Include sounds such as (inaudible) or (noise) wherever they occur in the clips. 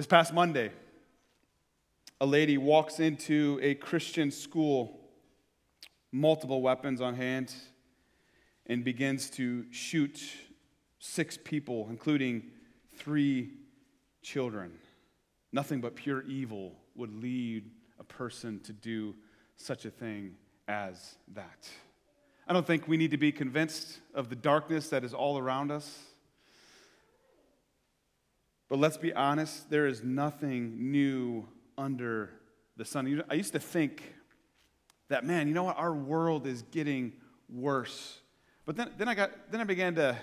This past Monday, a lady walks into a Christian school, multiple weapons on hand, and begins to shoot six people, including three children. Nothing but pure evil would lead a person to do such a thing as that. I don't think we need to be convinced of the darkness that is all around us. But let's be honest, there is nothing new under the sun. I used to think that, man, you know what? Our world is getting worse. But then, then, I, got, then I began to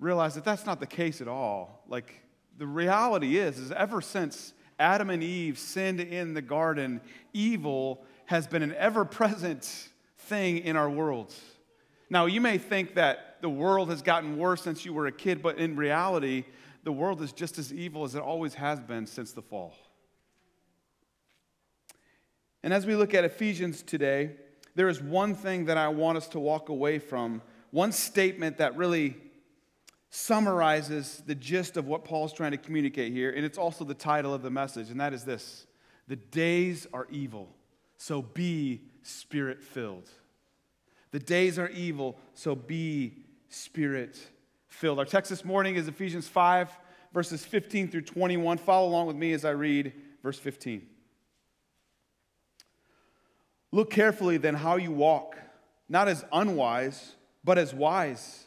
realize that that's not the case at all. Like, the reality is, is ever since Adam and Eve sinned in the garden, evil has been an ever present thing in our world. Now, you may think that the world has gotten worse since you were a kid, but in reality, the world is just as evil as it always has been since the fall. And as we look at Ephesians today, there is one thing that I want us to walk away from, one statement that really summarizes the gist of what Paul's trying to communicate here, and it's also the title of the message, and that is this The days are evil, so be spirit filled. The days are evil, so be spirit filled. Our text this morning is Ephesians 5, verses 15 through 21. Follow along with me as I read verse 15. Look carefully then how you walk, not as unwise, but as wise,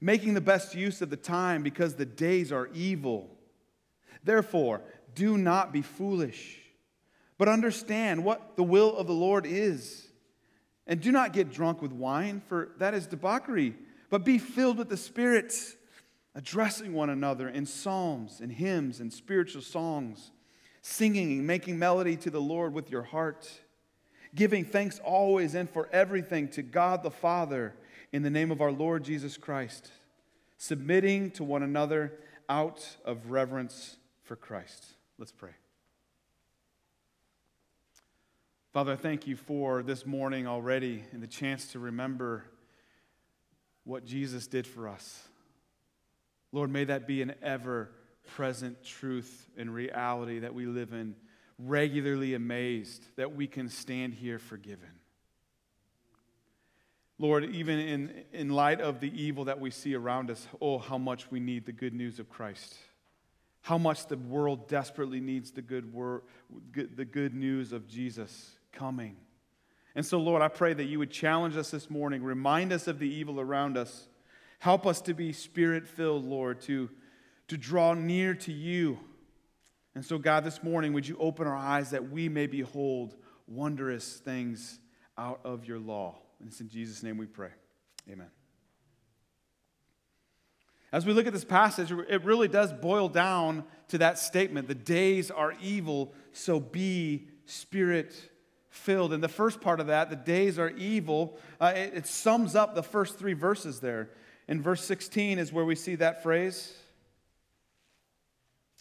making the best use of the time because the days are evil. Therefore, do not be foolish, but understand what the will of the Lord is. And do not get drunk with wine, for that is debauchery but be filled with the Spirit, addressing one another in psalms and hymns and spiritual songs, singing and making melody to the Lord with your heart, giving thanks always and for everything to God the Father in the name of our Lord Jesus Christ, submitting to one another out of reverence for Christ. Let's pray. Father, I thank you for this morning already and the chance to remember what Jesus did for us. Lord, may that be an ever present truth and reality that we live in, regularly amazed that we can stand here forgiven. Lord, even in, in light of the evil that we see around us, oh, how much we need the good news of Christ. How much the world desperately needs the good, word, the good news of Jesus coming. And so, Lord, I pray that you would challenge us this morning, remind us of the evil around us. Help us to be spirit filled, Lord, to, to draw near to you. And so, God, this morning, would you open our eyes that we may behold wondrous things out of your law? And it's in Jesus' name we pray. Amen. As we look at this passage, it really does boil down to that statement the days are evil, so be spirit filled. And the first part of that, the days are evil, uh, it, it sums up the first three verses there. In verse 16 is where we see that phrase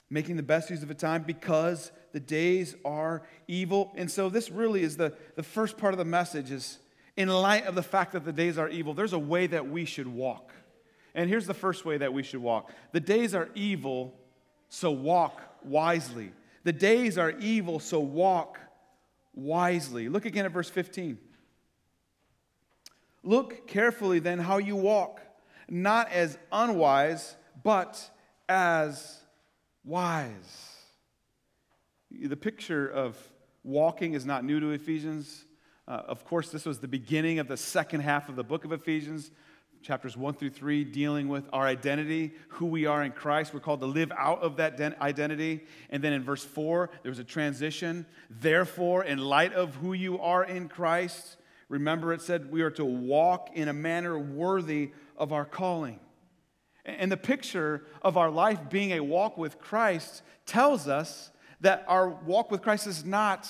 making the best use of a time because the days are evil. And so this really is the, the first part of the message is in light of the fact that the days are evil, there's a way that we should walk. And here's the first way that we should walk. The days are evil, so walk wisely. The days are evil, so walk wisely. Look again at verse 15. Look carefully then how you walk, not as unwise, but as wise. The picture of walking is not new to Ephesians. Uh, of course, this was the beginning of the second half of the book of Ephesians chapters 1 through 3, dealing with our identity, who we are in Christ. We're called to live out of that identity. And then in verse 4, there was a transition. Therefore, in light of who you are in Christ, remember it said we are to walk in a manner worthy of our calling. And the picture of our life being a walk with Christ tells us that our walk with Christ is not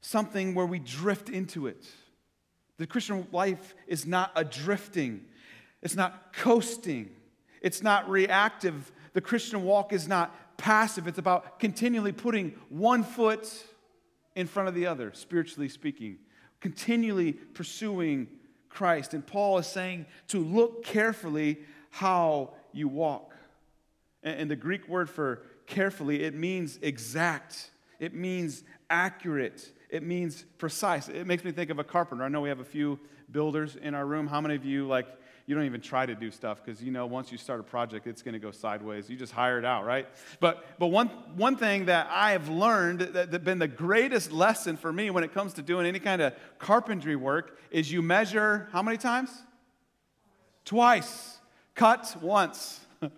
something where we drift into it. The Christian life is not a drifting, it's not coasting, it's not reactive. The Christian walk is not passive, it's about continually putting one foot in front of the other, spiritually speaking, continually pursuing Christ. And Paul is saying to look carefully how you walk. And the Greek word for carefully, it means exact, it means accurate, it means precise. It makes me think of a carpenter. I know we have a few builders in our room. How many of you, like, you don't even try to do stuff because you know once you start a project, it's going to go sideways. You just hire it out, right? But, but one, one thing that I have learned that, that been the greatest lesson for me when it comes to doing any kind of carpentry work is you measure how many times? Twice. Cut once. (laughs)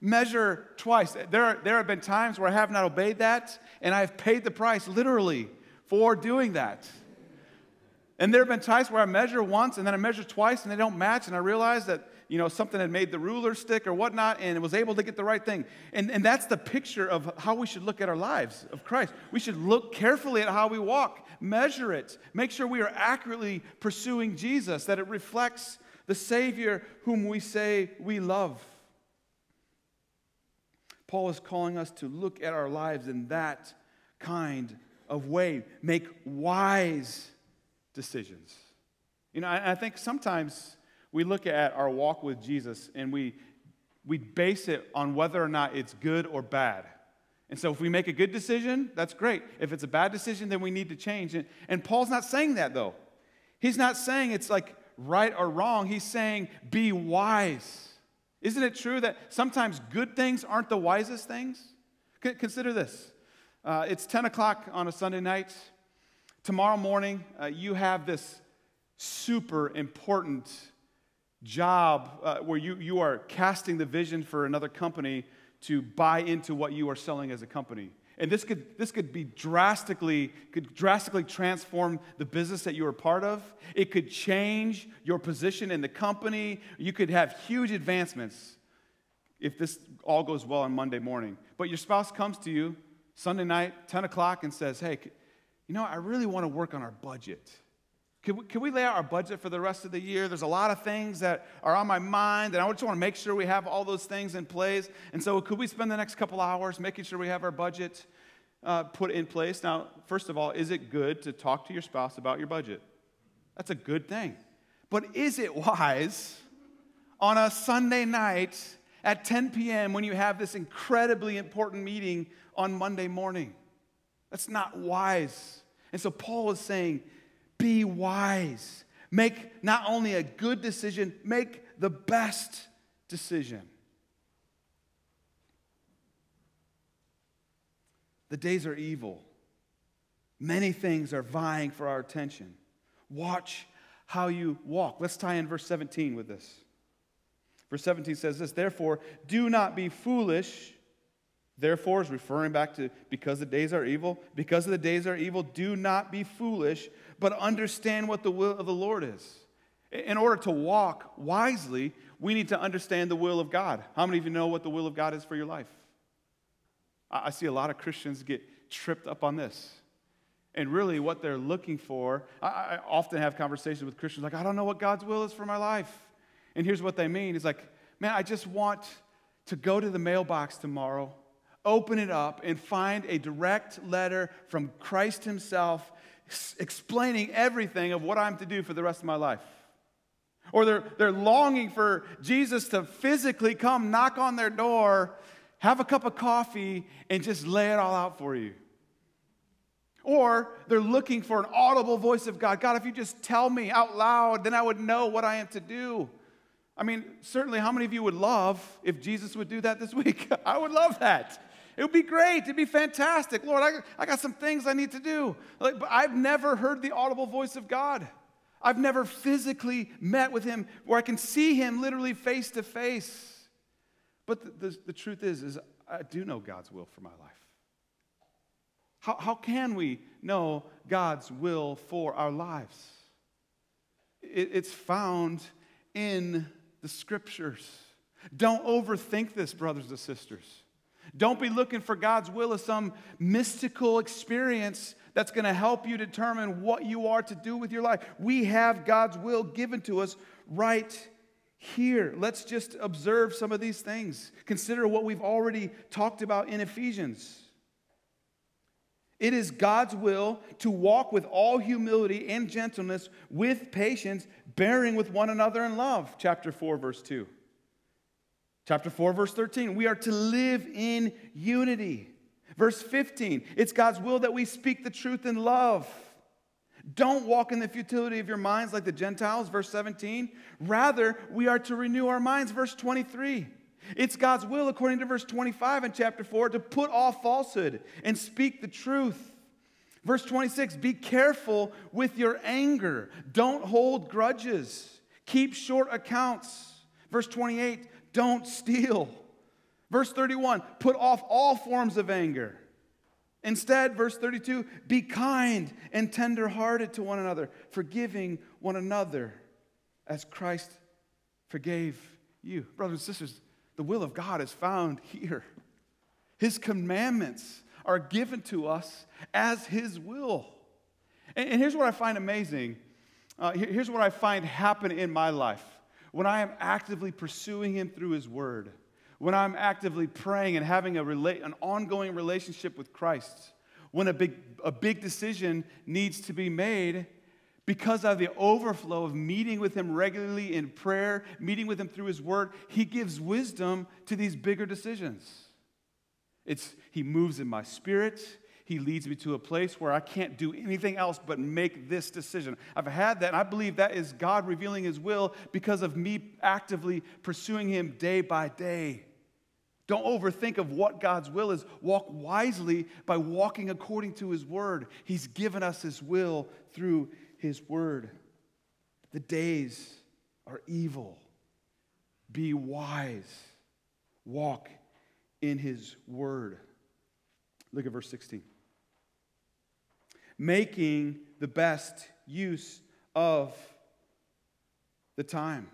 measure twice. There, there have been times where I have not obeyed that, and I have paid the price literally for doing that. And there have been times where I measure once and then I measure twice and they don't match, and I realize that you know something had made the ruler stick or whatnot, and it was able to get the right thing. And, and that's the picture of how we should look at our lives of Christ. We should look carefully at how we walk, measure it, make sure we are accurately pursuing Jesus, that it reflects the Savior whom we say we love. Paul is calling us to look at our lives in that kind of way, make wise decisions. You know, I, think sometimes we look at our walk with Jesus and we, we base it on whether or not it's good or bad. And so if we make a good decision, that's great. If it's a bad decision, then we need to change. And, and Paul's not saying that though. He's not saying it's like right or wrong. He's saying be wise. Isn't it true that sometimes good things aren't the wisest things? C- consider this. Uh, it's 10 o'clock on a Sunday night. Tomorrow morning, uh, you have this super important job uh, where you, you are casting the vision for another company to buy into what you are selling as a company. And this could, this could be drastically, could drastically transform the business that you are part of. It could change your position in the company. You could have huge advancements if this all goes well on Monday morning. But your spouse comes to you Sunday night, 10 o'clock, and says, Hey, you know, I really want to work on our budget. Can we, we lay out our budget for the rest of the year? There's a lot of things that are on my mind, and I just want to make sure we have all those things in place. And so, could we spend the next couple hours making sure we have our budget uh, put in place? Now, first of all, is it good to talk to your spouse about your budget? That's a good thing. But is it wise on a Sunday night at 10 p.m. when you have this incredibly important meeting on Monday morning? That's not wise. And so Paul is saying, be wise. Make not only a good decision, make the best decision. The days are evil. Many things are vying for our attention. Watch how you walk. Let's tie in verse 17 with this. Verse 17 says this Therefore, do not be foolish Therefore, is referring back to because the days are evil. Because the days are evil, do not be foolish, but understand what the will of the Lord is. In order to walk wisely, we need to understand the will of God. How many of you know what the will of God is for your life? I see a lot of Christians get tripped up on this. And really, what they're looking for, I, often have conversations with Christians like, I don't know what God's will is for my life. And here's what they mean it's like, man, I just want to go to the mailbox tomorrow open it up and find a direct letter from Christ Himself explaining everything of what I'm to do for the rest of my life. Or they're, they're longing for Jesus to physically come knock on their door, have a cup of coffee, and just lay it all out for you. Or they're looking for an audible voice of God. God, if you just tell me out loud, then I would know what I am to do. I mean, certainly, how many of you would love if Jesus would do that this (laughs) week? I would love that. It would be great. It'd be fantastic. Lord, I, I got some things I need to do. Like, but I've never heard the audible voice of God. I've never physically met with him where I can see him literally face to face. But the, the, the, truth is, is I do know God's will for my life. How, how can we know God's will for our lives? It, it's found in the scriptures. Don't overthink this, brothers and sisters. Don't be looking for God's will as some mystical experience that's going to help you determine what you are to do with your life. We have God's will given to us right here. Let's just observe some of these things. Consider what we've already talked about in Ephesians. It is God's will to walk with all humility and gentleness, with patience, bearing with one another in love. Chapter 4, verse 2. Chapter 4, verse 13, we are to live in unity. Verse 15, it's God's will that we speak the truth in love. Don't walk in the futility of your minds like the Gentiles, verse 17. Rather, we are to renew our minds, verse 23. It's God's will, according to verse 25 in chapter 4, to put off falsehood and speak the truth. Verse 26 Be careful with your anger. Don't hold grudges. Keep short accounts. Verse 28 Don't steal. Verse 31 Put off all forms of anger. Instead, verse 32 Be kind and tenderhearted to one another, forgiving one another as Christ forgave you. Brothers and sisters, the will of God is found here. His commandments are given to us as His will. And, and here's what I find amazing. Uh, here's what I find happen in my life when I am actively pursuing Him through His Word, when I'm actively praying and having a rela- an ongoing relationship with Christ, when a big, a big decision needs to be made, because of the overflow of meeting with Him regularly in prayer, meeting with Him through His Word, He gives wisdom to these bigger decisions. It's, he moves in my spirit. He leads me to a place where I can't do anything else but make this decision. I've had that, and I believe that is God revealing His will because of me actively pursuing Him day by day. Don't overthink of what God's will is. Walk wisely by walking according to His word. He's given us His will through His word. The days are evil. Be wise. Walk in his word. Look at verse 16. Making the best use of the time.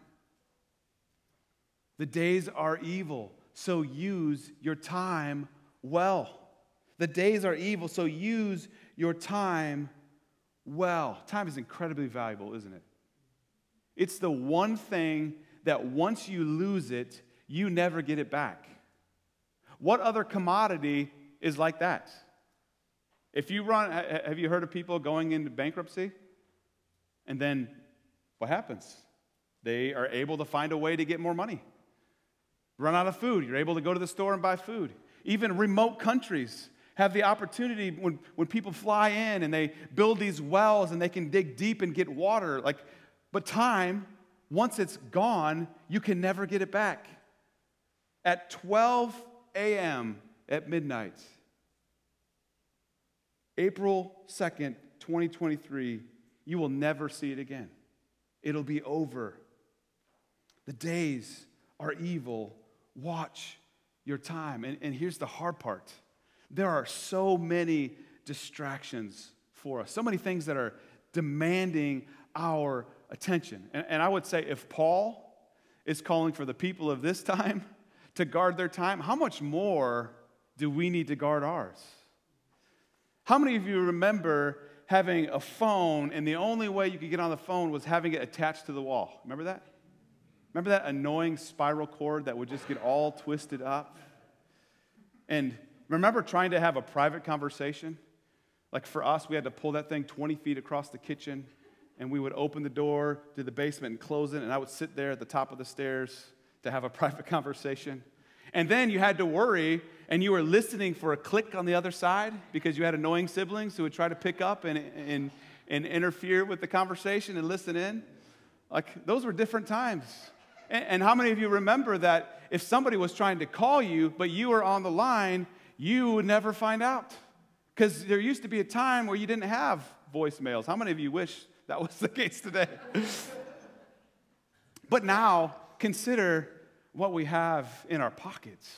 The days are evil, so use your time well. The days are evil, so use your time well. Time is incredibly valuable, isn't it? It's the one thing that once you lose it, you never get it back. What other commodity is like that? If you run, have you heard of people going into bankruptcy? And then what happens? They are able to find a way to get more money. Run out of food, you're able to go to the store and buy food. Even remote countries have the opportunity when, when people fly in and they build these wells and they can dig deep and get water. Like, but time, once it's gone, you can never get it back. At 12 a.m. at midnight. April 2nd, 2023, you will never see it again. It'll be over. The days are evil. Watch your time. And, and here's the hard part there are so many distractions for us, so many things that are demanding our attention. And, and I would say if Paul is calling for the people of this (laughs) time, to guard their time, how much more do we need to guard ours? How many of you remember having a phone and the only way you could get on the phone was having it attached to the wall? Remember that? Remember that annoying spiral cord that would just get all twisted up? And remember trying to have a private conversation? Like for us, we had to pull that thing 20 feet across the kitchen, and we would open the door to the basement and close it, and I would sit there at the top of the stairs to have a (laughs) private conversation. And then you had to worry, and you were listening for a click on the other side because you had annoying siblings who would try to pick up and, and, and interfere with the conversation and listen in. Like, those were different times. And, and how many of you remember that if somebody was trying to call you, but you were on the line, you would never find out? Because there used to be a time where you didn't have voicemails. How many of you wish that (laughs) was the case today? (laughs) but now, consider what we have in our pockets.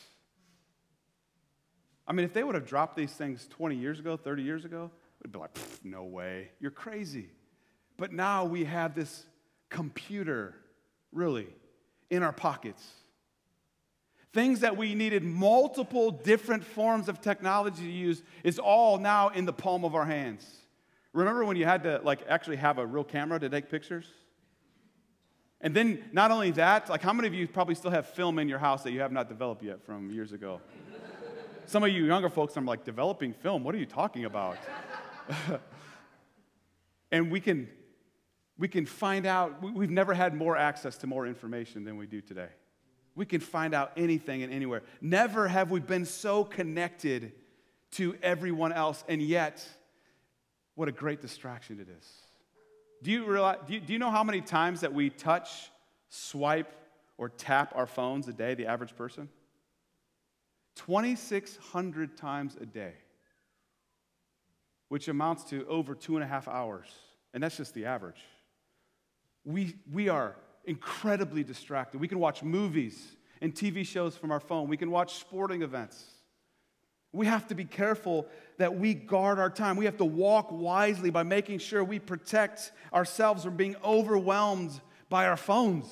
I mean, if they would have dropped these things 20 years ago, 30 years ago, we'd be like, no way, you're crazy. But now we have this computer, really, in our pockets. Things that we needed multiple different forms of technology to use is all now in the palm of our hands. Remember when you had to like actually have a real camera to take pictures? And then, not only that, like how many of you probably still have film in your house that you have not developed yet from years ago? Some of you younger folks, I'm like, developing film? What are you talking about? (laughs) and we can, we can find out, we've never had more access to more information than we do today. We can find out anything and anywhere. Never have we been so connected to everyone else, and yet, what a great distraction it is. Do you, realize, do you, do you know how many times that we touch, swipe, or tap our phones a day, the average person? 2,600 times a day, which amounts to over two and a half hours. And that's just the average. We, we are incredibly distracted. We can watch movies and TV shows from our phone, we can watch sporting events. We have to be careful that we guard our time. We have to walk wisely by making sure we protect ourselves from being overwhelmed by our phones,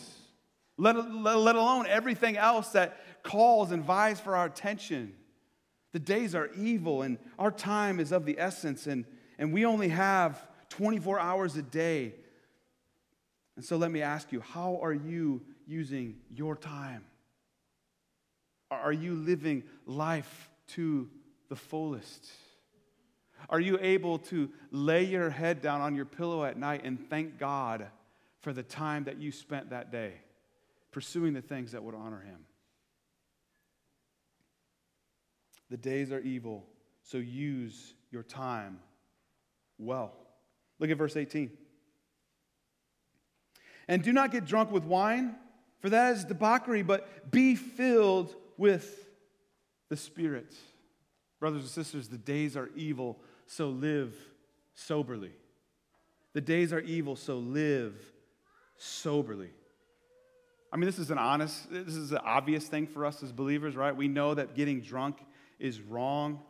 let, let, let alone everything else that calls and vies for our attention. The days are evil and our time is of the essence, and, and we only have 24 hours a day. And so let me ask you how are you using your time? Are you living life to the fullest? Are you able to lay your head down on your pillow at night and thank God for the time that you spent that day pursuing the things that would honor Him? The days are evil, so use your time well. Look at verse 18. And do not get drunk with wine, for that is debauchery, but be filled with the Spirit. Brothers and sisters, the days are evil, so live soberly. The days are evil, so live soberly. I mean, this is an honest, this is an obvious thing for us as believers, right? We know that getting drunk is wrong.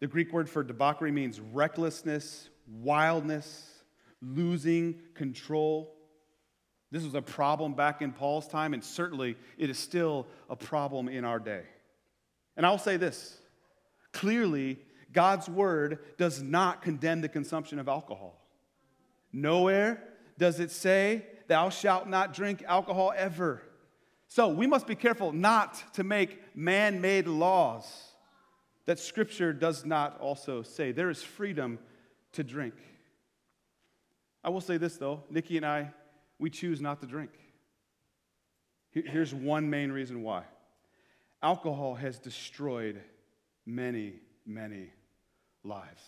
The Greek word for debauchery means recklessness, wildness, losing control. This was a problem back in Paul's time, and certainly it is still a problem in our day. And I'll say this clearly, God's word does not condemn the consumption of alcohol. Nowhere does it say, Thou shalt not drink alcohol ever. So we must be careful not to make man made laws that Scripture does not also say. There is freedom to drink. I will say this, though Nikki and I, we choose not to drink. Here's one main reason why alcohol has destroyed many, many lives.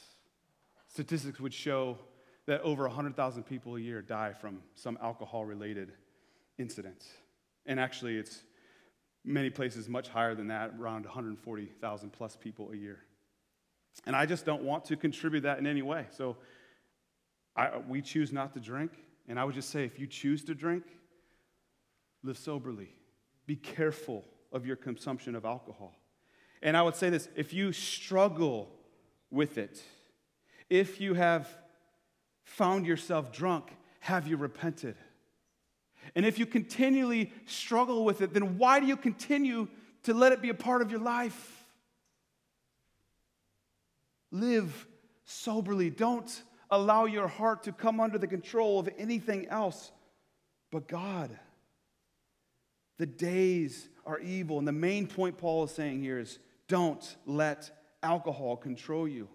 Statistics would show that over 100,000 people a year die from some alcohol related incident. And actually, it's many places much higher than that, around 140,000 plus people a year. And I just don't want to contribute that in any way. So I, we choose not to drink. And I would just say if you choose to drink, live soberly. Be careful of your consumption of alcohol. And I would say this if you struggle with it, if you have found yourself drunk, have you repented? And if you continually struggle with it, then why do you continue to let it be a part of your life? Live soberly. Don't allow your heart to come under the control of anything else but God. The days are evil. And the main point Paul is saying here is don't let alcohol control you.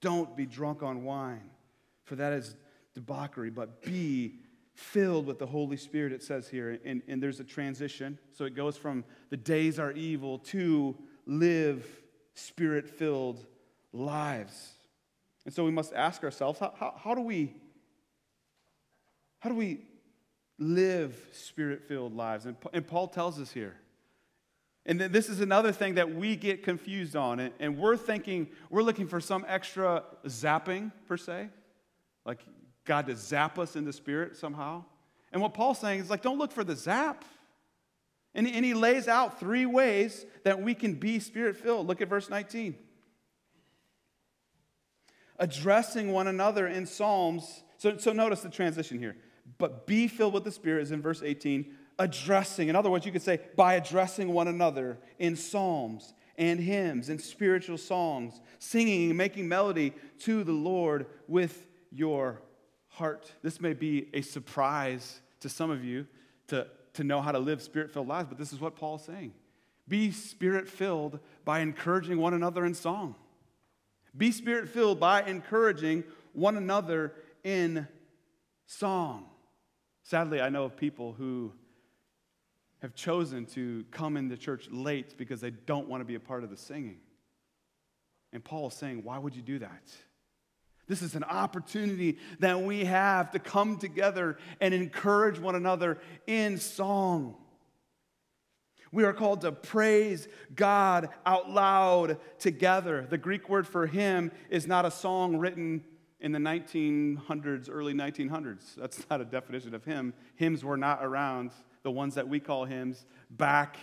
Don't be drunk on wine, for that is debauchery, but be filled with the Holy Spirit, it says here. And, and there's a transition. So it goes from the days are evil to live spirit filled lives. And so we must ask ourselves how, how, how do we how do we live spirit filled lives? And, and Paul tells us here. And then this is another thing that we get confused on. And, and we're thinking, we're looking for some extra zapping, per se. Like God to zap us in the spirit somehow. And what Paul's saying is like, don't look for the zap. And, and he lays out three ways that we can be spirit filled. Look at verse 19 addressing one another in psalms. So, so notice the transition here. But be filled with the Spirit is in verse 18. Addressing, in other words, you could say by addressing one another in psalms and hymns and spiritual songs, singing and making melody to the Lord with your heart. This may be a surprise to some of you to, to know how to live spirit filled lives, but this is what Paul's saying. Be spirit filled by encouraging one another in song. Be spirit filled by encouraging one another in song. Sadly, I know of people who have chosen to come into church late because they don't want to be a part of the singing. And Paul is saying, why would you do that? This is an opportunity that we have to come together and encourage one another in song. We are called to praise God out loud together. The Greek word for hymn is not a song written in the 1900s, early 1900s. That's (laughs) not a definition of hymn. Hymns were not around, the ones that we call hymns, back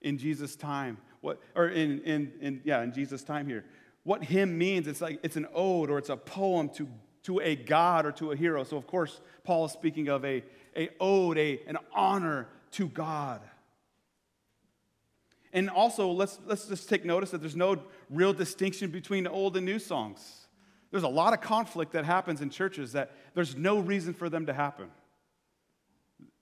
in Jesus' time. What, or in, in, in, yeah, in Jesus' time here. What hymn means, it's like it's an ode or it's a poem to, to a god or to a hero. So, of course, Paul is speaking of a, a ode, a, an honor to God. And also, let's, let's just take notice that there's no real distinction between old and new songs. There's a lot of conflict that happens in churches that there's no reason for them to happen.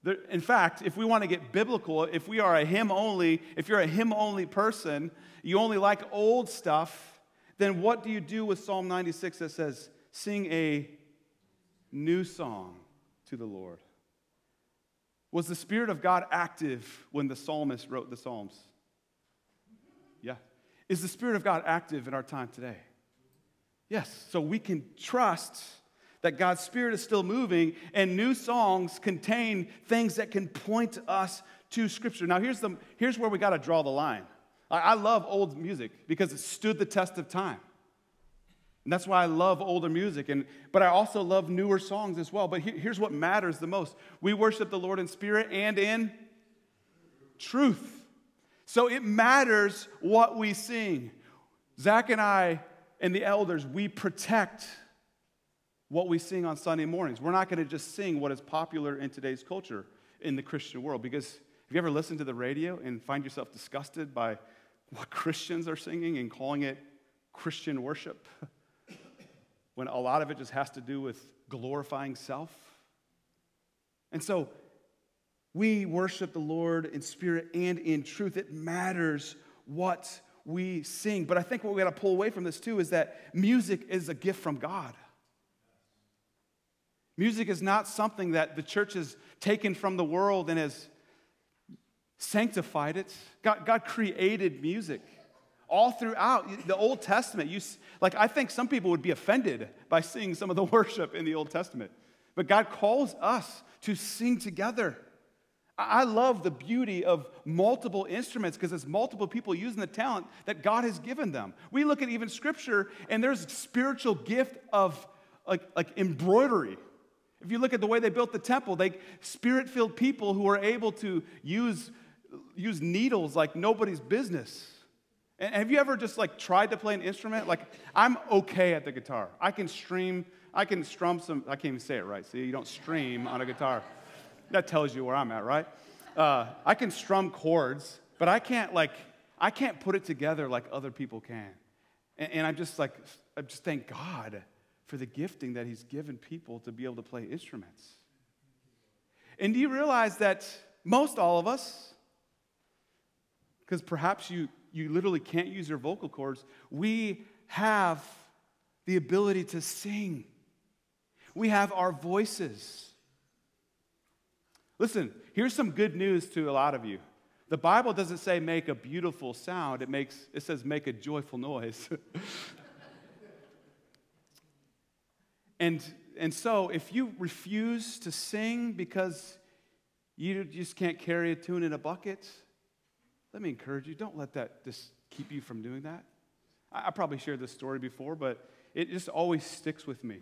There, in fact, if we want to get biblical, if we are a hymn only, if you're a hymn only person, you only like old stuff, then what do you do with Psalm 96 that says, sing a new song to the Lord? Was the Spirit of God active when the psalmist wrote the Psalms? Yeah. Is the Spirit of God active in our time today? Yes. So we can trust that God's Spirit is still moving, and new songs contain things that can point us to Scripture. Now, here's, the, here's where we got to draw the line. I, love old music because it stood the test of time. And that's why I love older music. And, but I also love newer songs as well. But here's what matters the most we worship the Lord in spirit and in truth. So it matters what we sing. Zach and I and the elders, we protect what we sing on Sunday mornings. We're not going to just sing what is popular in today's culture in the Christian world. Because have you ever listened to the radio and find yourself disgusted by what Christians are singing and calling it Christian worship? when a lot of it just has to do with glorifying self. And so we worship the Lord in spirit and in truth. It matters what we sing. But I think what we got to pull away from this too is that music is a gift from God. Music is not something that the church has taken from the world and has sanctified it. God, God created music all throughout the Old Testament. You, like, I think some people would be offended by seeing some of the (laughs) worship in the Old Testament. But God calls us to sing together. I love the beauty of multiple instruments because it's multiple people using the talent that God has given them. We look at even scripture and there's spiritual gift of like, like embroidery. If you look at the way they built the temple, they spirit-filled people who are able to use, use needles like nobody's business. And have you ever just like tried to play an instrument? Like I'm okay at the guitar. I can stream, I can strum some, I can't even say it right. See, you don't stream on a guitar. That tells you where I'm at, right? Uh, I can strum chords, but I can't like I can't put it together like other people can. And, and I'm just like I just thank God for the gifting that He's given people to be able to play instruments. And do you realize that most all of us, because perhaps you you literally can't use your vocal cords, we have the ability to sing. We have our voices. Listen, here's some good news to a lot of you. The Bible doesn't say make a beautiful sound, it, makes, it says make a joyful noise. (laughs) and, and so, if you refuse to sing because you just can't carry a tune in a bucket, let me encourage you don't let that just keep you from doing that. I, I probably shared this story before, but it just always sticks with me.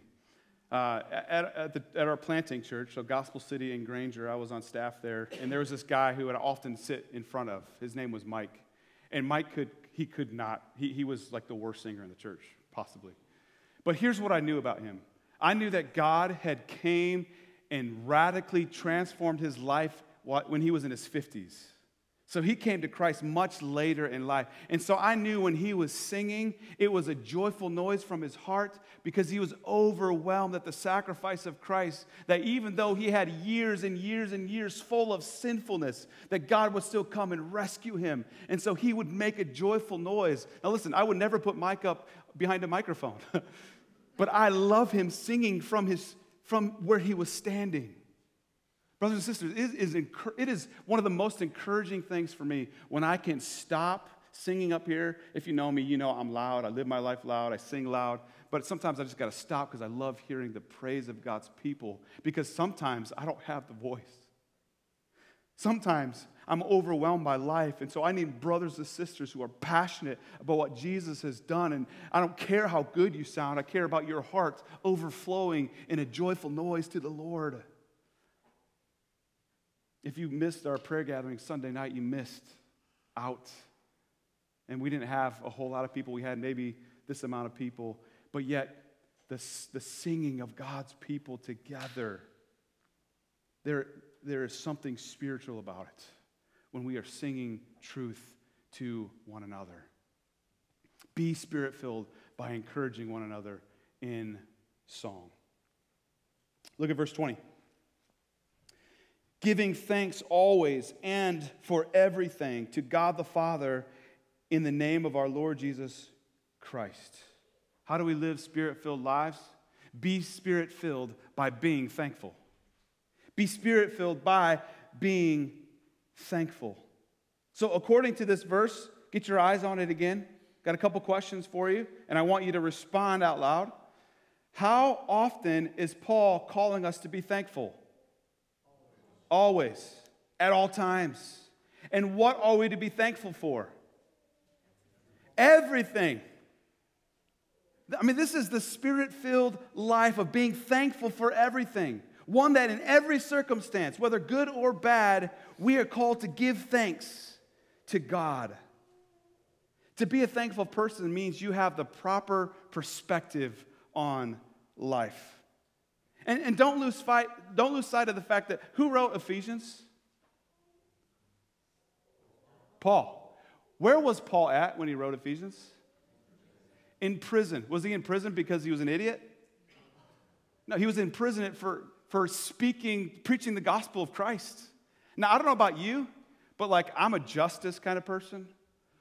Uh, at, at, the, at, our planting church, so Gospel City in Granger, I was on staff there, and there was this guy who would often sit in front of. His name was Mike. And Mike could, he could not, he, he was like the worst singer in the church, possibly. But here's what I knew about him I knew that God had came and radically transformed his life when he was in his 50s. So he came to Christ much later in life. And so I knew when he was singing, it was a joyful noise from his heart because he was overwhelmed at the sacrifice of Christ. That even though he had years and years and years full of sinfulness, that God would still come and rescue him. And so he would make a joyful noise. Now, listen, I would never put Mike up behind a microphone, (laughs) but I love him singing from, his, from where he was standing. Brothers and sisters, it is, it is one of the most encouraging things for me when I can stop singing up here. If you know me, you know I'm loud. I live my life loud. I sing loud. But sometimes I just got to stop because I love hearing the praise of God's people because sometimes I don't have the voice. Sometimes I'm overwhelmed by life, and so I need brothers and sisters who are passionate about what Jesus has done. And I don't care how good you sound, I care about your heart overflowing in a joyful noise to the Lord. If you missed our prayer gathering Sunday night, you missed out. And we didn't have a whole lot of people. We had maybe this amount of people. But yet, the, the singing of God's people together, there, there is something spiritual about it when we are singing truth to one another. Be spirit filled by encouraging one another in song. Look at verse 20 giving thanks always and for everything to God the Father in the name of our Lord Jesus Christ. How do we live spirit filled lives? Be spirit filled by being thankful. Be spirit filled by being thankful. So, according to this verse, get your eyes on it again. Got a couple questions for you, and I want you to respond out loud. How often is Paul calling us to be thankful? Always, at all times. And what are we to be thankful for? Everything. I mean, this is the spirit filled life of being thankful for everything. One that in every circumstance, whether good or bad, we are called to give thanks to God. To be a thankful person means you have the proper perspective on life. And, and don't, lose fight, don't lose sight of the fact that who wrote Ephesians? Paul. Where was Paul at when he wrote Ephesians? In prison. Was he in prison because he was an idiot? No, he was in prison for, for speaking, preaching the gospel of Christ. Now, I don't know about you, but like I'm a justice kind of person.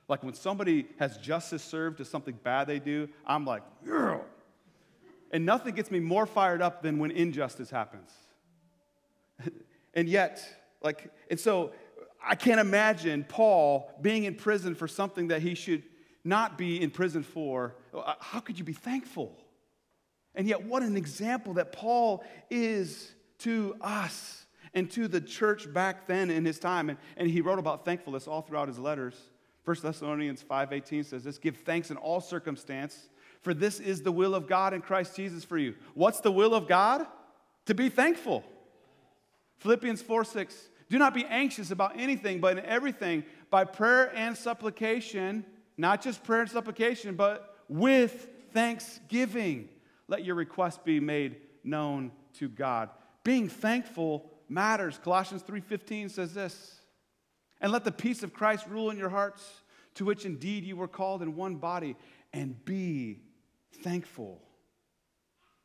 Like when somebody has justice served to something bad they do, I'm like, Ugh. And nothing gets me more fired up than when injustice happens. (laughs) and yet, like, and so I can't imagine Paul being in prison for something that he should not be in prison for. Uh, how could you be thankful? And yet, what an example that Paul is to us and to the church back then in his time. And, and he wrote about thankfulness all throughout his letters. 1 Thessalonians 5:18 says this, give thanks in all circumstance, for this is the will of God in Christ Jesus for you. What's the will of God? To be thankful. Philippians 4 6. Do not be anxious about anything, but in everything, by prayer and supplication, not just prayer and supplication, but with thanksgiving, let your request be made known to God. Being thankful matters. Colossians 3:15 says this. And let the peace of Christ rule in your hearts, to which indeed you were called in one body, and be thankful.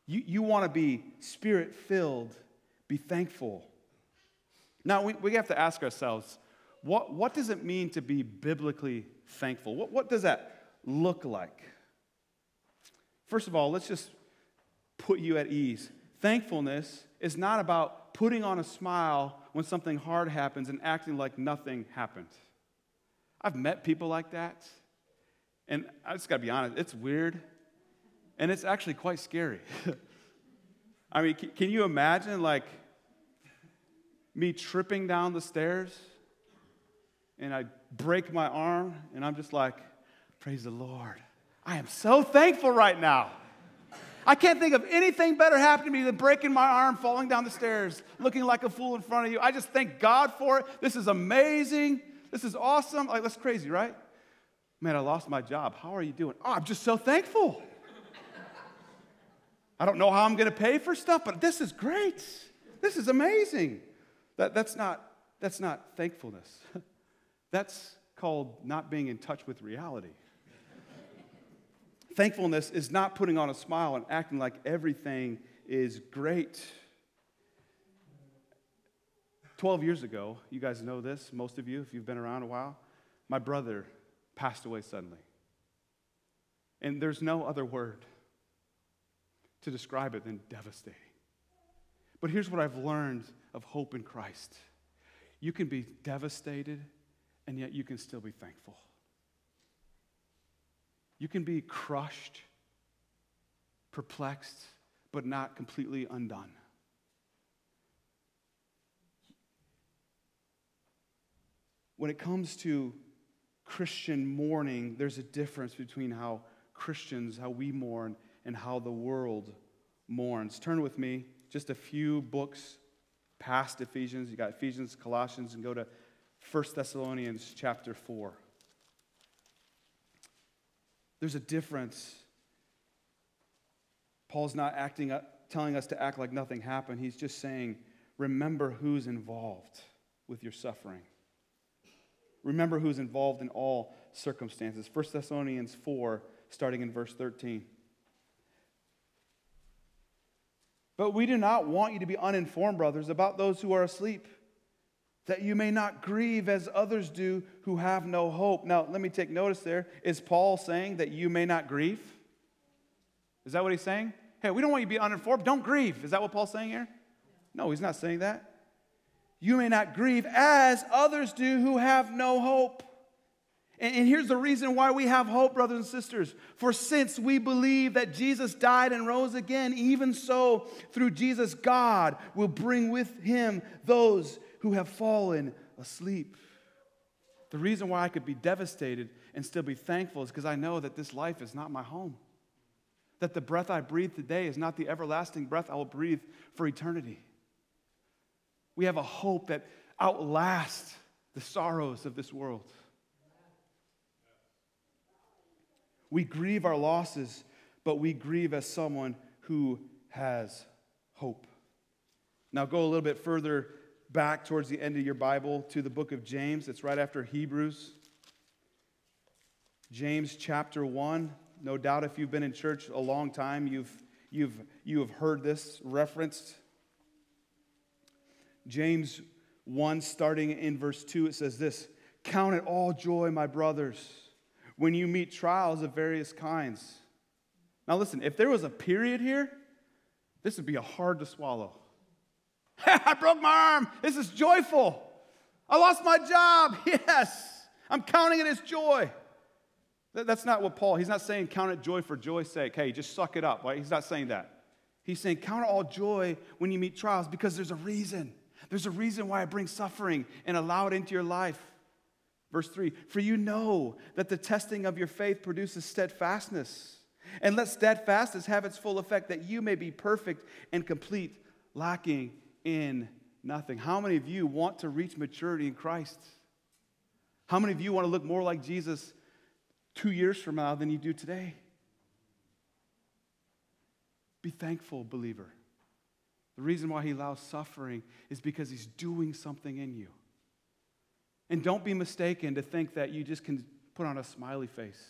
You, you want to be spirit filled, be thankful. Now, we, we have to ask ourselves what, what does it mean to be biblically thankful? What, what does that look like? First of all, let's just put you at ease. Thankfulness is not about putting on a smile when something hard happens and acting like nothing happened. I've met people like that, and I just gotta be honest, it's weird. And it's actually quite scary. (laughs) I mean, can you imagine, like, me tripping down the stairs and I break my arm and I'm just like, praise the Lord. I am so thankful right now. I can't think of anything better happening to me than breaking my arm, falling down the stairs, looking like a fool in front of you. I just thank God for it. This is amazing. This is awesome. Like, that's crazy, right? Man, I lost my job. How are you doing? Oh, I'm just so thankful. I don't know how I'm going to pay for stuff, but this is great. This is amazing. That, that's, not, that's not thankfulness. (laughs) that's called not being in touch with reality. Thankfulness is not putting on a smile and acting like everything is great. 12 years ago, you guys know this, most of you, if you've been around a while, my brother passed away suddenly. And there's no other word to describe it than devastating. But here's what I've learned of hope in Christ you can be devastated, and yet you can still be thankful. You can be crushed, perplexed, but not completely undone. When it comes to Christian mourning, there's a difference between how Christians, how we mourn, and how the world mourns. Turn with me just a few books past Ephesians. You got Ephesians, Colossians, and go to 1 Thessalonians chapter 4. There's a difference. Paul's not acting, telling us to act like nothing happened. He's just saying, remember who's involved with your suffering. Remember who's involved in all circumstances. 1 Thessalonians 4, starting in verse 13. But we do not want you to be uninformed, brothers, about those who are asleep, that you may not grieve as others do who have no hope. Now, let me take notice there. Is Paul saying that you may not grieve? Is that what he's saying? Hey, we don't want you to be uninformed. Don't grieve. Is that what Paul's saying here? No, he's not saying that. You may not grieve as others do who have no hope. And here's the reason why we have hope, brothers and sisters. For since we believe that Jesus died and rose again, even so, through Jesus, God will bring with him those who have fallen asleep. The reason why I could be devastated and still be thankful is because I know that this life is not my home. That the breath I breathe today is not the everlasting breath I will breathe for eternity. We have a hope that outlasts the sorrows of this world. We grieve our losses, but we grieve as someone who has hope. Now, go a little bit further back towards the end of your Bible to the book of James. It's right after Hebrews. James chapter 1. No doubt, if you've been in church a long time, you've, you've, you have heard this referenced. James 1, starting in verse 2, it says this Count it all joy, my brothers when you meet trials of various kinds. Now, listen, if there was a period here, this would be a hard to swallow. (laughs) I broke my arm. This is joyful. I lost my job. (laughs) Yes. I'm counting it as joy. That's not what Paul, he's not saying count it joy for joy's sake. Hey, just suck it up. Right? He's not saying that. He's saying count all joy when you meet trials because there's a reason. There's a reason why I bring suffering and allow it into your life. Verse 3 For you know that the testing of your faith produces steadfastness. And let steadfastness have its full effect, that you may be perfect and complete, lacking in nothing. How many of you want to reach maturity in Christ? How many of you want to look more like Jesus two years from now than you do today? Be thankful, believer. The reason why he allows suffering is because he's doing something in you. And don't be mistaken to think that you just can put on a smiley face.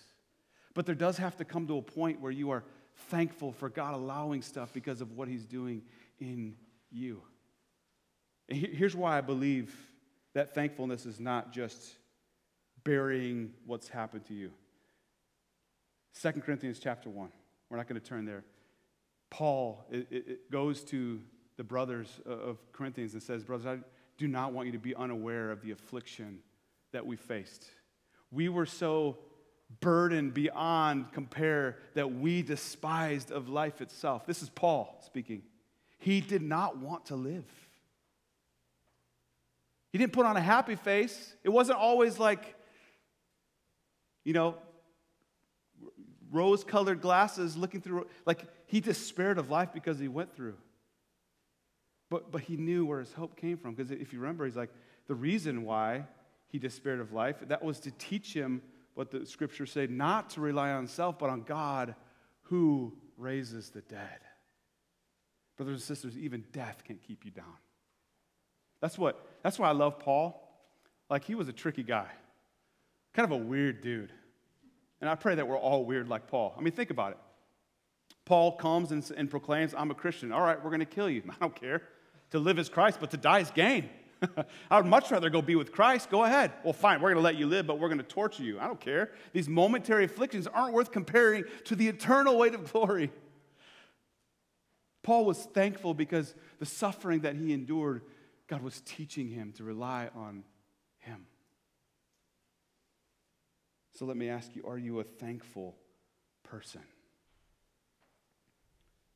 But there does have to come to a point where you are thankful for God allowing stuff because of what He's doing in you. And here's why I believe that thankfulness is not just burying what's happened to you. 2 Corinthians chapter 1. We're not going to turn there. Paul it, it goes to the brothers of Corinthians and says, Brothers, I do not want you to be unaware of the affliction that we faced. We were so burdened beyond compare that we despised of life itself. This is Paul speaking. He did not want to live. He didn't put on a happy face. It wasn't always like, you know, rose colored glasses looking through, like he despaired of life because he went through. But, but he knew where his hope came from. Because if you remember, he's like, the reason why he despaired of life, that was to teach him what the scriptures say not to rely on self, but on God who raises the dead. Brothers and sisters, even death can't keep you down. That's what that's why I love Paul. Like he was a tricky guy. Kind of a weird dude. And I pray that we're all weird like Paul. I mean, think about it. Paul comes and, and proclaims, I'm a Christian. All right, we're going to kill you. (laughs) I don't care. To live is Christ, but to die is gain. (laughs) I would much rather go be with Christ. Go ahead. Well, fine, we're going to let you live, but we're going to torture you. I don't care. These momentary afflictions aren't worth comparing to the eternal weight of glory. Paul was thankful because the suffering that he endured, God was teaching him to rely on him. So let me ask you are you a thankful person?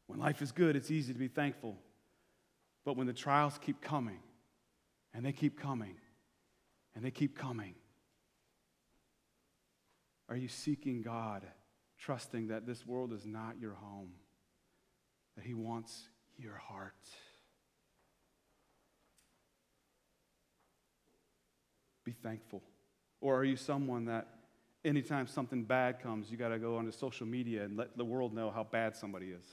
When life is good, it's easy to be thankful. But when the trials keep coming, and they keep coming, and they keep coming, are you seeking God, trusting that this world is not your home, that He wants your heart? Be thankful. Or are you someone that anytime something bad comes, you got to go onto social media and let the world know how bad somebody is?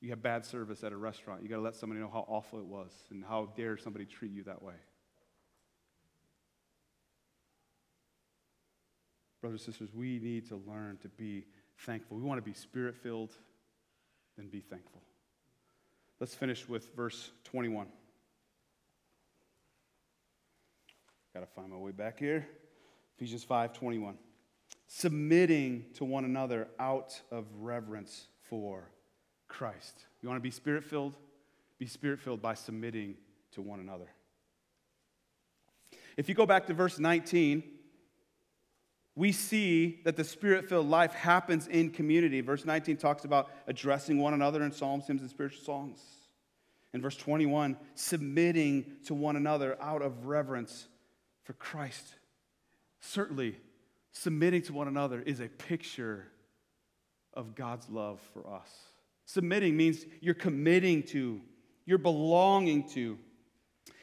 You have bad service at a restaurant. You got to let somebody know how awful it was and how dare somebody treat you that way. Brothers and sisters, we need to learn to be thankful. We want to be spirit filled, then be thankful. Let's finish with verse 21. Got to find my way back here. Ephesians 5 21. Submitting to one another out of reverence for Christ. You want to be spirit filled? Be spirit filled by submitting to one another. If you go back to verse 19, we see that the spirit filled life happens in community. Verse 19 talks about addressing one another in psalms, hymns, and spiritual songs. In verse 21, submitting to one another out of reverence for Christ. Certainly, submitting to one another is a picture of God's love for us. Submitting means you're committing to, you're belonging to.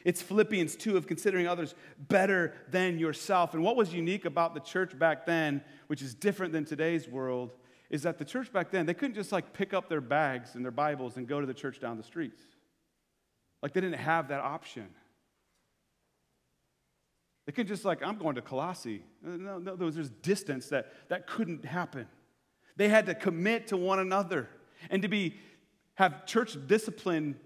It's Philippians 2 of considering others better than yourself. And what was unique about the church back then, which is different than today's world, is that the church back then, they couldn't just like pick up their bags and their Bibles and go to the church down the streets. Like they didn't have that option. They couldn't just like, I'm going to Colossae. No, no, there was this distance that that couldn't happen. They had to commit to one another. And to be have church discipline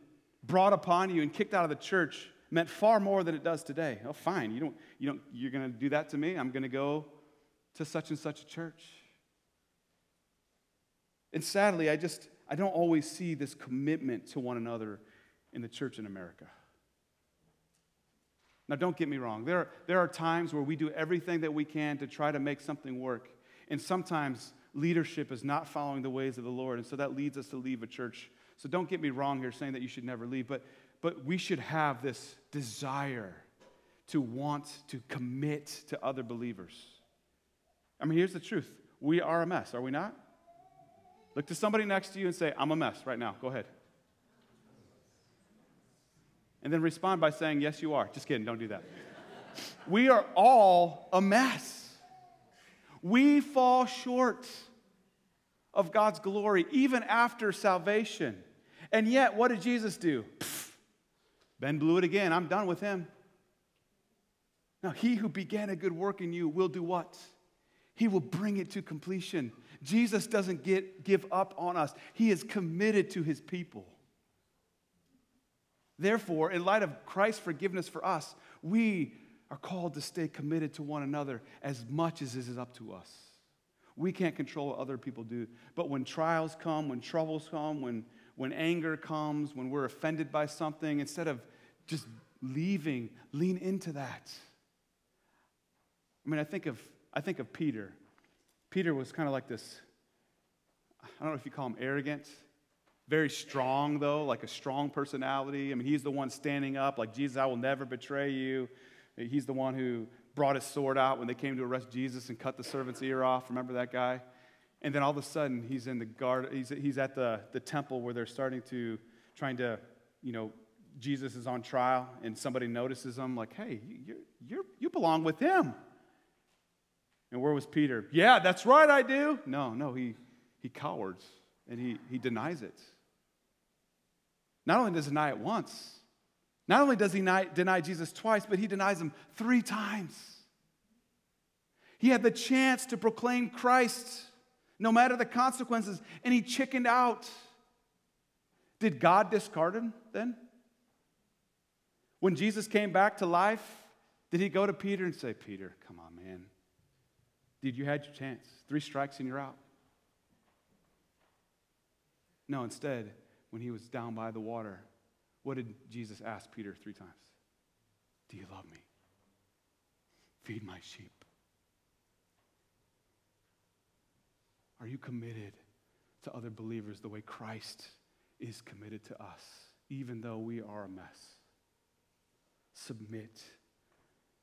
brought upon you and kicked out of the church meant far more than it does today. Oh, fine. You don't, you don't, you're going to do that to me? I'm going to go to such and such a church. And sadly, I just, I don't always see this commitment to one another in the church in America. Now, don't get me wrong. There there are times where we do everything that we can to try to make something work. And sometimes leadership is not following the ways of the Lord. And so that leads us to leave a church. So don't get me wrong here saying that you should never leave, but, but we should have this desire to want to commit to other believers. I mean, here's the truth we are a mess, are we not? Look to somebody next to you and say, I'm a mess right now. Go ahead. And then respond by saying, Yes, you are. Just kidding, don't do that. (laughs) we are all a mess. We fall short of God's glory even after salvation. And yet, what did Jesus do? Pfft, ben blew it again. I'm done with him. Now, he who began a good work in you will do what? He will bring it to completion. Jesus doesn't get, give up on us, he is committed to his people. Therefore, in light of Christ's forgiveness for us, we are called to stay committed to one another as much as this is up to us. We can't control what other people do. But when trials come, when troubles come, when, when anger comes, when we're offended by something, instead of just leaving, lean into that. I mean, I think of, I think of Peter. Peter was kind of like this, I don't know if you call him arrogant, very strong, though, like a strong personality. I mean, he's the one standing up, like, Jesus, I will never betray you. He's the one who brought his sword out when they came to arrest Jesus and cut the servant's ear off. Remember that guy? And then all of a sudden, he's in the guard, he's, he's at the, the temple where they're starting to, trying to, you know, Jesus is on trial and somebody notices him, like, hey, you you you belong with him. And where was Peter? Yeah, that's right, I do. No, no, he, he cowards and he, he denies it. Not only does he deny it once, not only does he deny Jesus twice, but he denies him three times. He had the chance to proclaim Christ no matter the consequences, and he chickened out. Did God discard him then? When Jesus came back to life, did he go to Peter and say, Peter, come on, man. Dude, you had your chance. Three strikes and you're out. No, instead, when he was down by the water, what did Jesus ask Peter three times? Do you love me? Feed my sheep. Are you committed to other believers the way Christ is committed to us, even though we are a mess? Submit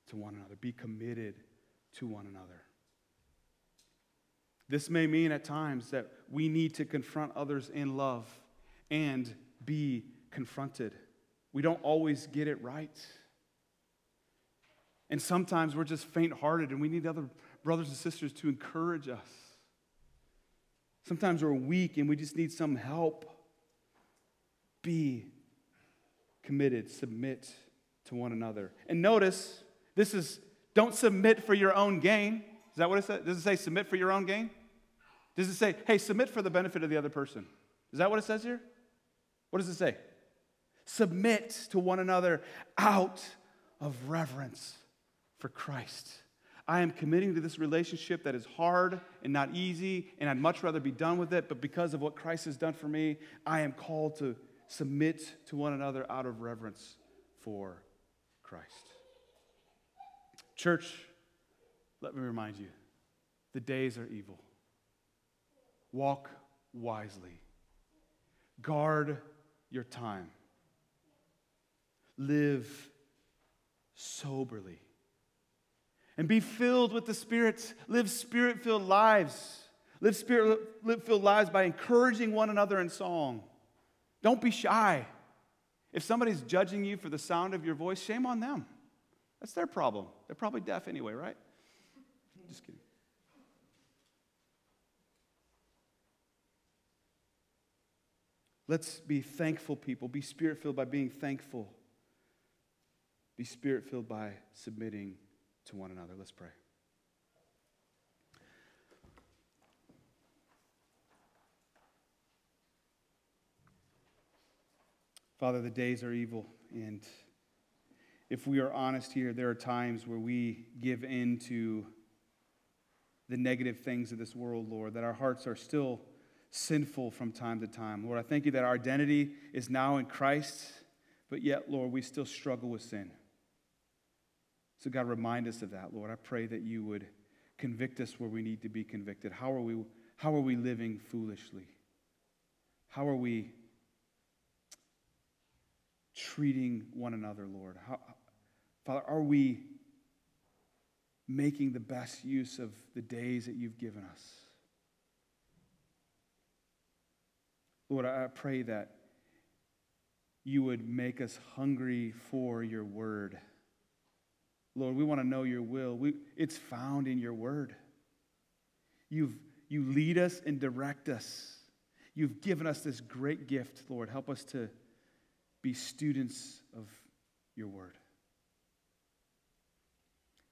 to one another, be committed to one another. This may mean at times that we need to confront others in love and be confronted. We don't always get it right. And sometimes we're just faint hearted and we need other brothers and sisters to encourage us. Sometimes we're weak and we just need some help. Be committed, submit to one another. And notice, this is don't submit for your own gain. Is that what it says? Does it say submit for your own gain? Does it say, hey, submit for the benefit of the other person? Is that what it says here? What does it say? Submit to one another out of reverence for Christ. I am committing to this relationship that is hard and not easy, and I'd much rather be done with it, but because of what Christ has done for me, I am called to submit to one another out of reverence for Christ. Church, let me remind you the days are evil. Walk wisely, guard your time, live soberly and be filled with the Spirit. Live spirit filled lives. Live spirit filled lives by encouraging one another in song. Don't be shy. If somebody's judging you for the sound of your voice, shame on them. That's their problem. They're probably deaf anyway, right? Just kidding. Let's be thankful people. Be spirit filled by being thankful. Be spirit filled by submitting to one another. Let's pray. Father, the days are evil, and if we are honest here, there are times where we give in to the negative things of this world, Lord, that our hearts are still sinful from time to time. Lord, I thank you that our identity is now in Christ, but yet, Lord, we still struggle with sin. So, God, remind us of that, Lord. I pray that you would convict us where we need to be convicted. How are we, how are we living foolishly? How are we treating one another, Lord? How, Father, are we making the best use of the days that you've given us? Lord, I pray that you would make us hungry for your word. Lord, we want to know your will. We, it's found in your word. You've, you lead us and direct us. You've given us this great gift, Lord. Help us to be students of your word.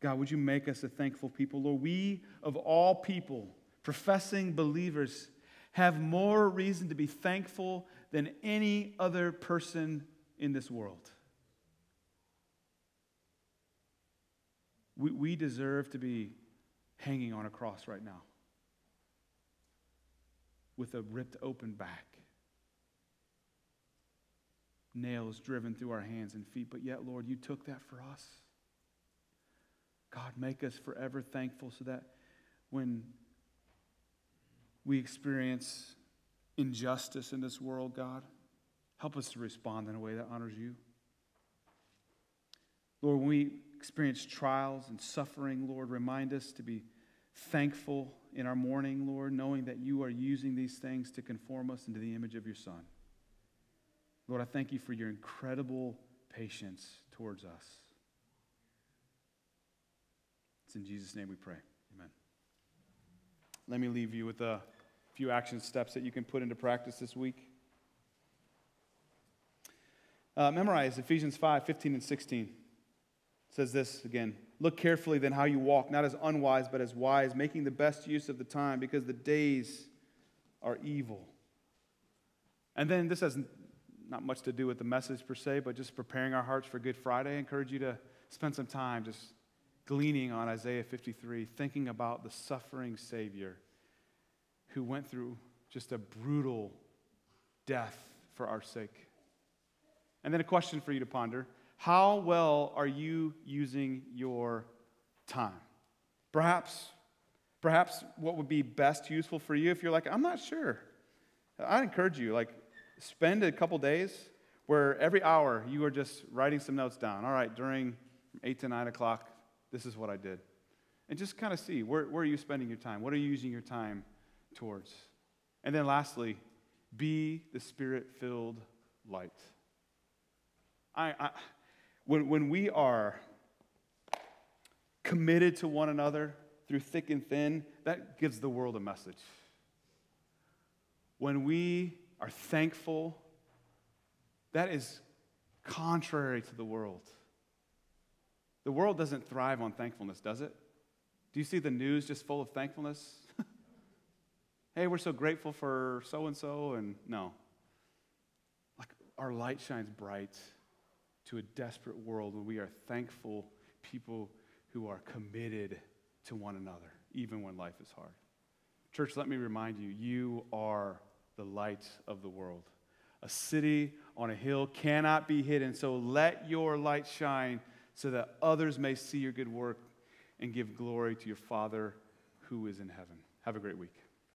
God, would you make us a thankful people? Lord, we of all people, professing believers, have more reason to be thankful than any other person in this world. We, we deserve to be hanging on a cross right now with a ripped open back, nails driven through our hands and feet. But yet, Lord, you took that for us. God, make us forever thankful so that when we experience injustice in this world, God, help us to respond in a way that honors you. Lord, when we experience trials and suffering, Lord, remind us to be thankful in our mourning, Lord, knowing that you are using these things to conform us into the image of your Son. Lord, I thank you for your incredible patience towards us. It's in Jesus' name we pray. Amen. Let me leave you with a few action steps that you can put into practice this week. Uh, memorize Ephesians 5 15 and 16 says this again Look carefully then how you walk, not as unwise, but as wise, making the best use of the time, because the days are evil. And then this has not much to do with the message per se, but just preparing our hearts for Good Friday. I encourage you to spend some time just gleaning on Isaiah 53, thinking about the suffering Savior who went through just a brutal death for our sake. And then a question for you to ponder How well are you using your time? Perhaps, perhaps what would be best useful for you if you're like, I'm not sure. I'd encourage you, like, spend a couple days where every hour you are just writing some notes down. All right, during 8 to 9 o'clock, this is what I did. And just kind of see where, where are you spending your time? What are you using your time towards? And then lastly, be the spirit filled light. I, I, when, when we are committed to one another through thick and thin, that gives the world a message. When we are thankful, that is contrary to the world. The world doesn't thrive on thankfulness, does it? Do you see the news just full of thankfulness? (laughs) hey, we're so grateful for so and so, and no. Like our light shines bright to a desperate world when we are thankful people who are committed to one another, even when life is hard. Church, let me remind you you are the light of the world. A city on a hill cannot be hidden, so let your light shine so that others may see your good work and give glory to your Father who is in heaven. Have a great week.